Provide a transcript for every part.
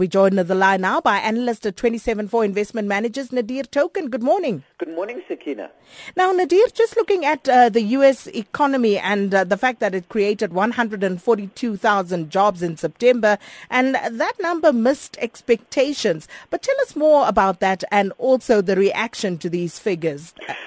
We joined on the line now by analyst at 27four Investment Managers, Nadir Thokan. Good morning. Good morning, Sakina. Now, Nadir, just looking at uh, the U.S. economy and uh, the fact that it created 142,000 jobs in September, and that number missed expectations. But tell us more about that and also the reaction to these figures.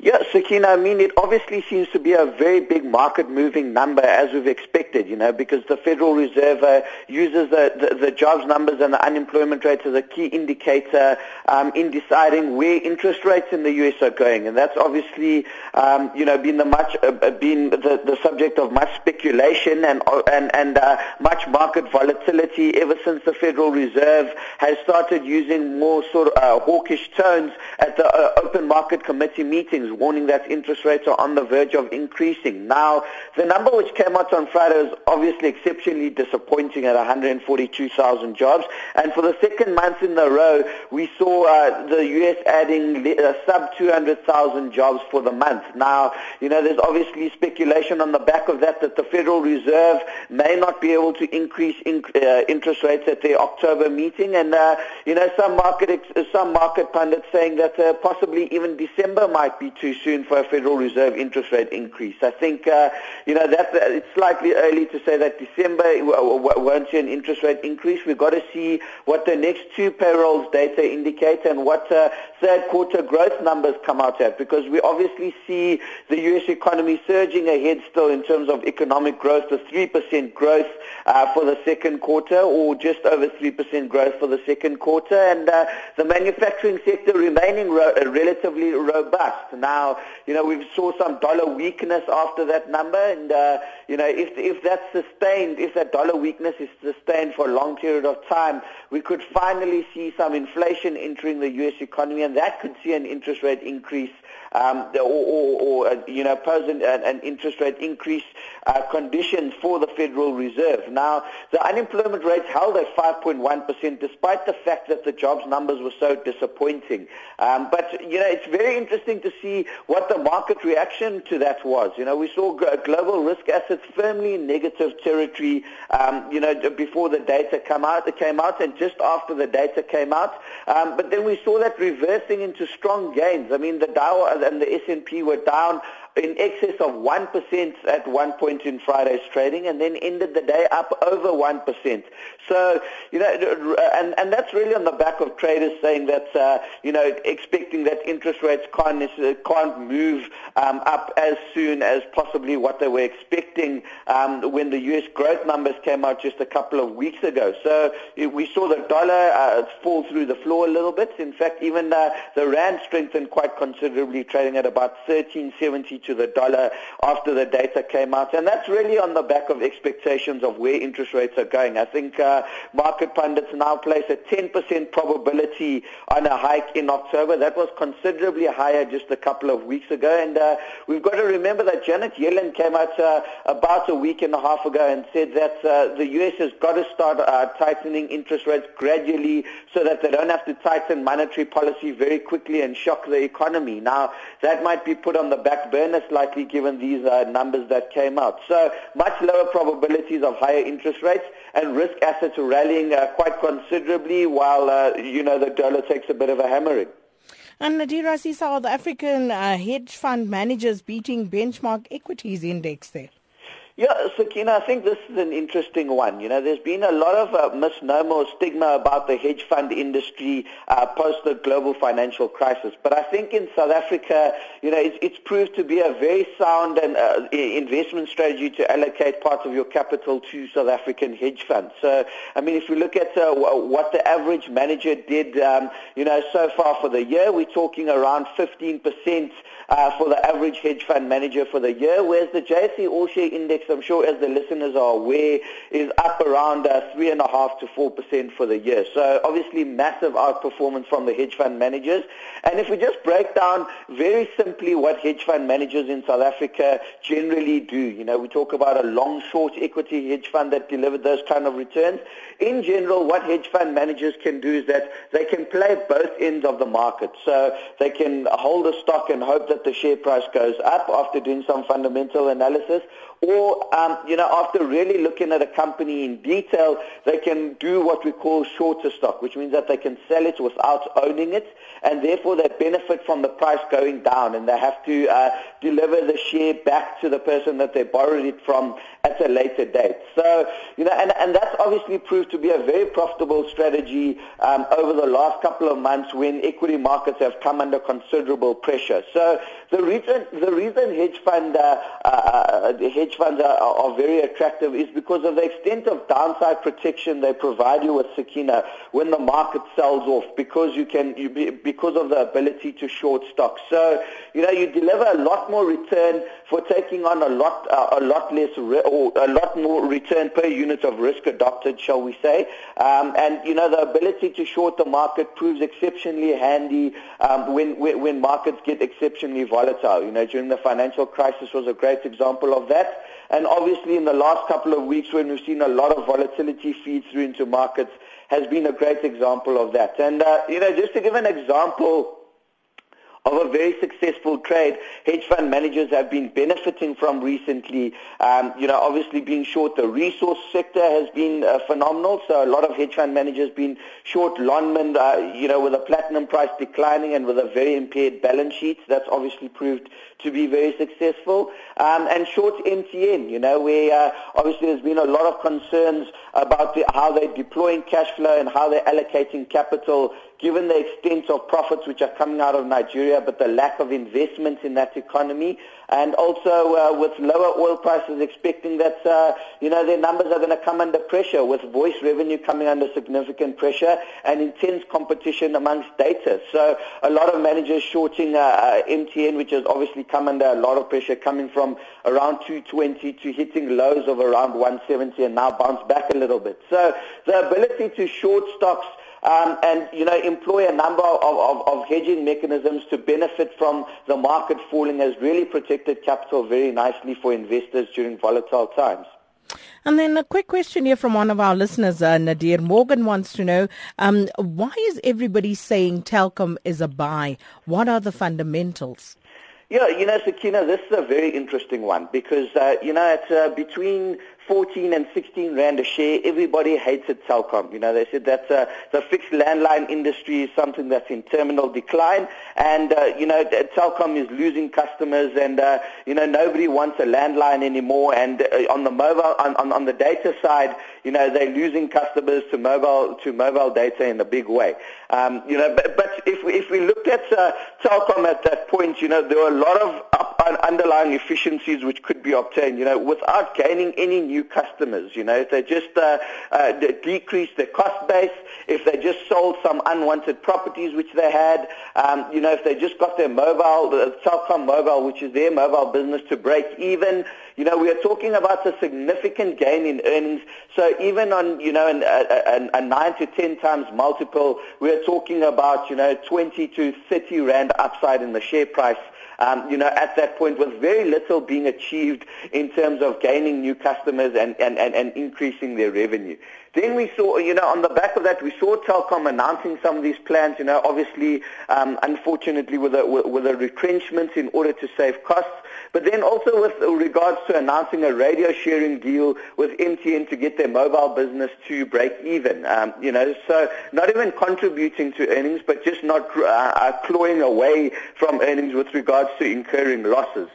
Yeah, Sakina, I mean, it obviously seems to be a very big market-moving number as we've expected, you know, because the Federal Reserve uh, uses the, the, the, jobs numbers and the unemployment rates as a key indicator um, in deciding where interest rates in the U.S. are going. And that's obviously, um, you know, been the much, uh, uh been the, the subject of much speculation and, uh, and, and uh, much market volatility ever since the Federal Reserve has started using more sort of uh, hawkish tones at the open market committee meetings warning that interest rates are on the verge of increasing. Now, the number which came out on Friday was obviously exceptionally disappointing at 142,000 jobs. And for the second month in a row, we saw uh, the U.S. adding uh, sub 200,000 jobs for the month. Now, you know, there's obviously speculation on the back of that that the Federal Reserve may not be able to increase in, uh, interest rates at their October meeting. And, uh, you know, some market, some market pundits saying that uh, possibly even December might be too soon for a Federal Reserve interest rate increase. I think, uh, you know, that it's slightly early to say that December won't see an interest rate increase. We've got to see what the next two payrolls data indicate and what uh, third quarter growth numbers come out at because we obviously see the U.S. economy surging ahead still in terms of economic growth, the 3% growth uh, for the second quarter or just over 3% growth for the second quarter and uh, the manufacturing sector remaining ro- relatively robust. Now, now, you know, we saw some dollar weakness after that number, and uh, you know, if if that's sustained, if that dollar weakness is sustained for a long period of time, we could finally see some inflation entering the U.S. economy, and that could see an interest rate increase um, or, or, or uh, you know, pose an, an, interest rate increase uh, conditions for the Federal Reserve. Now, the unemployment rate held at 5.1% despite the fact that the jobs numbers were so disappointing. Um, but, you know, it's very interesting to see what the market reaction to that was. You know, we saw global risk assets firmly in negative territory, um, you know, before the data came out, it came out and just after the data came out. Um, but then we saw that reversing into strong gains. I mean, the Dow and the S&P were down in excess of 1% at one point in Friday's trading and then ended the day up over 1%. So, you know, and, and that's really on the back of traders saying that, uh, you know, expecting that interest rates can't, can't move um, up as soon as possibly what they were expecting um, when the U.S. growth numbers came out just a couple of weeks ago. So we saw the dollar uh, fall through the floor a little bit. In fact, even uh, the rand strengthened quite considerably, trading at about 13.70 to the dollar after the data came out. And that's really on the back of expectations of where interest rates are going. I think uh, market pundits now place a 10% probability on a hike in October. That was considerably higher just a couple of weeks ago. And uh, we've got to remember that Janet Yellen came out uh, about a week and a half ago and said that uh, the U.S. has got to start uh, tightening interest rates gradually so that they don't have to tighten monetary policy very quickly and shock the economy. Now, that might be put on the back burner most likely given these uh, numbers that came out. So much lower probabilities of higher interest rates and risk assets rallying uh, quite considerably while, uh, you know, the dollar takes a bit of a hammering. And Nadir, I see South African uh, hedge fund managers beating benchmark equities index there. Yeah, Sakina, I think this is an interesting one. You know, there's been a lot of uh, misnomer stigma about the hedge fund industry uh, post the global financial crisis. But I think in South Africa, you know, it's, it's proved to be a very sound and uh, investment strategy to allocate part of your capital to South African hedge funds. So, I mean, if we look at uh, what the average manager did, um, you know, so far for the year, we're talking around 15% uh, for the average hedge fund manager for the year, whereas the JSE All Share Index, I'm sure as the listeners are aware, is up around uh, 3.5 to 4% for the year. So obviously massive outperformance from the hedge fund managers. And if we just break down very simply what hedge fund managers in South Africa generally do, you know, we talk about a long-short equity hedge fund that delivered those kind of returns. In general, what hedge fund managers can do is that they can play both ends of the market. So they can hold a stock and hope that that the share price goes up after doing some fundamental analysis, or um, you know after really looking at a company in detail, they can do what we call shorter stock, which means that they can sell it without owning it, and therefore they benefit from the price going down, and they have to uh, deliver the share back to the person that they borrowed it from at a later date. So you know, and, and that's obviously proved to be a very profitable strategy um, over the last couple of months when equity markets have come under considerable pressure. So the reason the reason hedge fund uh, uh, uh hedge funds are, are, very attractive is because of the extent of downside protection they provide you with Sakina when the market sells off because you can you be, because of the ability to short stocks. So you know you deliver a lot more return for taking on a lot uh, a lot less ri- or a lot more return per unit of risk adopted, shall we say? Um, and you know the ability to short the market proves exceptionally handy um, when, when when markets get exceptionally volatile. You know during the financial crisis was a great example of that. And obviously in the last couple of weeks when we've seen a lot of volatility feed through into markets has been a great example of that. And, uh, you know, just to give an example of a very successful trade hedge fund managers have been benefiting from recently. Um, you know, obviously being short the resource sector has been uh, phenomenal. So a lot of hedge fund managers been short Lonmin, uh, you know, with the platinum price declining and with a very impaired balance sheet. That's obviously proved to be very successful. Um, and short MTN, you know, where uh, obviously there's been a lot of concerns about the, how they're deploying cash flow and how they're allocating capital given the extent of profits which are coming out of Nigeria, but the lack of investments in that economy, and also uh, with lower oil prices, expecting that uh, you know their numbers are going to come under pressure, with voice revenue coming under significant pressure and intense competition amongst data. So a lot of managers shorting uh, uh MTN, which has obviously come under a lot of pressure, coming from around 220 to hitting lows of around 170, and now bounced back a little bit. So the ability to short stocks um, and you know employ a number of, of, of, hedging mechanisms to benefit from the market falling has really protected capital very nicely for investors during volatile times. And then a quick question here from one of our listeners, uh, Nadir Morgan wants to know um, why is everybody saying Telkom is a buy? What are the fundamentals? Yeah, you know, Sakina, this is a very interesting one because, uh, you know, it's uh, between 14 and 16 rand a share. Everybody hated Telkom. You know, they said that uh, the fixed landline industry is something that's in terminal decline, and uh, you know, Telkom is losing customers, and uh, you know, nobody wants a landline anymore. And uh, on the mobile, on, on, on the data side, you know, they're losing customers to mobile to mobile data in a big way. Um, you know, but, but if we, if we looked at uh, Telkom at that point, you know, there were a lot of up, underlying efficiencies which could be obtained. You know, without gaining any new customers. You know, if they just uh, uh, decrease their cost base, if they just sold some unwanted properties which they had, um, you know, if they just got their mobile, the Telkom Mobile, which is their mobile business, to break even. You know, we are talking about a significant gain in earnings. So even on, you know, an, a, a, a 9 to 10 times multiple, we are talking about, you know, 20 to 30 Rand upside in the share price um, you know, at that point with very little being achieved in terms of gaining new customers and, and, and, and increasing their revenue. Then we saw, you know, on the back of that, we saw Telkom announcing some of these plans, you know, obviously, um, unfortunately, with a, with a retrenchment in order to save costs, but then also with regards to announcing a radio sharing deal with MTN to get their mobile business to break even, um, you know, so not even contributing to earnings, but just not uh, uh clawing away from earnings with regards to incurring losses.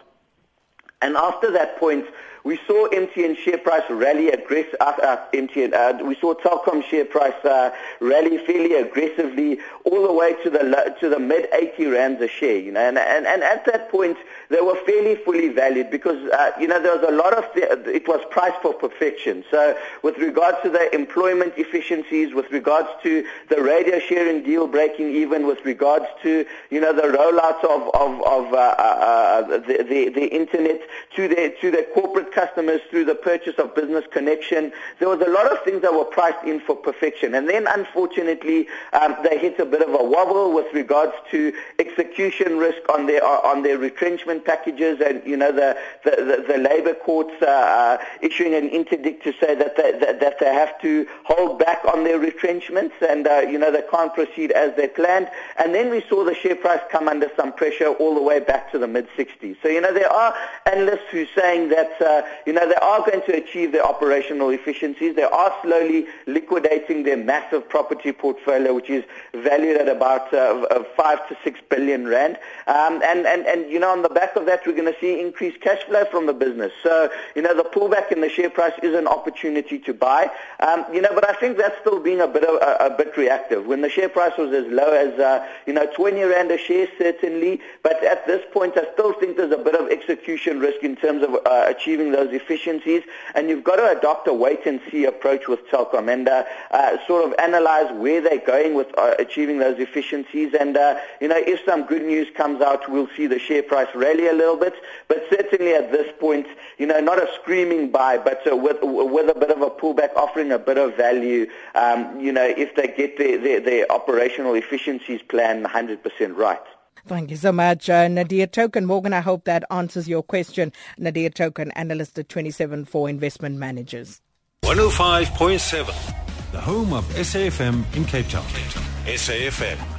And after that point, we saw MTN share price rally aggressive. Uh, uh, MTN, uh, we saw Telkom share price uh, rally fairly aggressively all the way to the to the mid 80 rands a share. You know, and, and and at that point they were fairly fully valued because uh, you know there was a lot of it was priced for perfection. So with regards to the employment efficiencies, with regards to the radio sharing deal breaking even, with regards to you know the rollout of of, of uh, the, the the internet to their to their corporate customers through the purchase of Business Connection. There was a lot of things that were priced in for perfection. And then, unfortunately, um, they hit a bit of a wobble with regards to execution risk on their on their retrenchment packages, and you know the the, the, the labour courts uh, uh, issuing an interdict to say that they, that, that they have to hold back on their retrenchments, and uh, you know they can't proceed as they planned. And then we saw the share price come under some pressure all the way back to the mid 60s. So you know there are analysts who are saying that uh, you know they are going to achieve their operational efficiencies. They are slowly liquidating their massive property portfolio, which is valued at about uh, five to six billion rand. Um, and, and, and, you know, on the back of that, we're going to see increased cash flow from the business. So, you know, the pullback in the share price is an opportunity to buy. Um, you know, but I think that's still being a bit, of, a, a, bit reactive. When the share price was as low as, uh, you know, 20 rand a share, certainly. But at this point, I still think there's a bit of execution risk in terms of uh, achieving those efficiencies. And you've got to adopt a wait-and-see approach with Telkom and uh, uh, sort of analyze where they're going with uh, achieving those efficiencies. And, uh, you know, if some good news comes out, we'll see the share price rally a little bit. But certainly at this point, you know, not a screaming buy, but uh, with, with a bit of a pullback, offering a bit of value, um, you know, if they get their, their, their operational efficiencies plan 100% right. Thank you so much, uh, Nadir Thokan. Morgan, I hope that answers your question. Nadir Thokan, analyst at 27four investment managers. 105.7, the home of SAFM in Cape Town. Cape Town. SAFM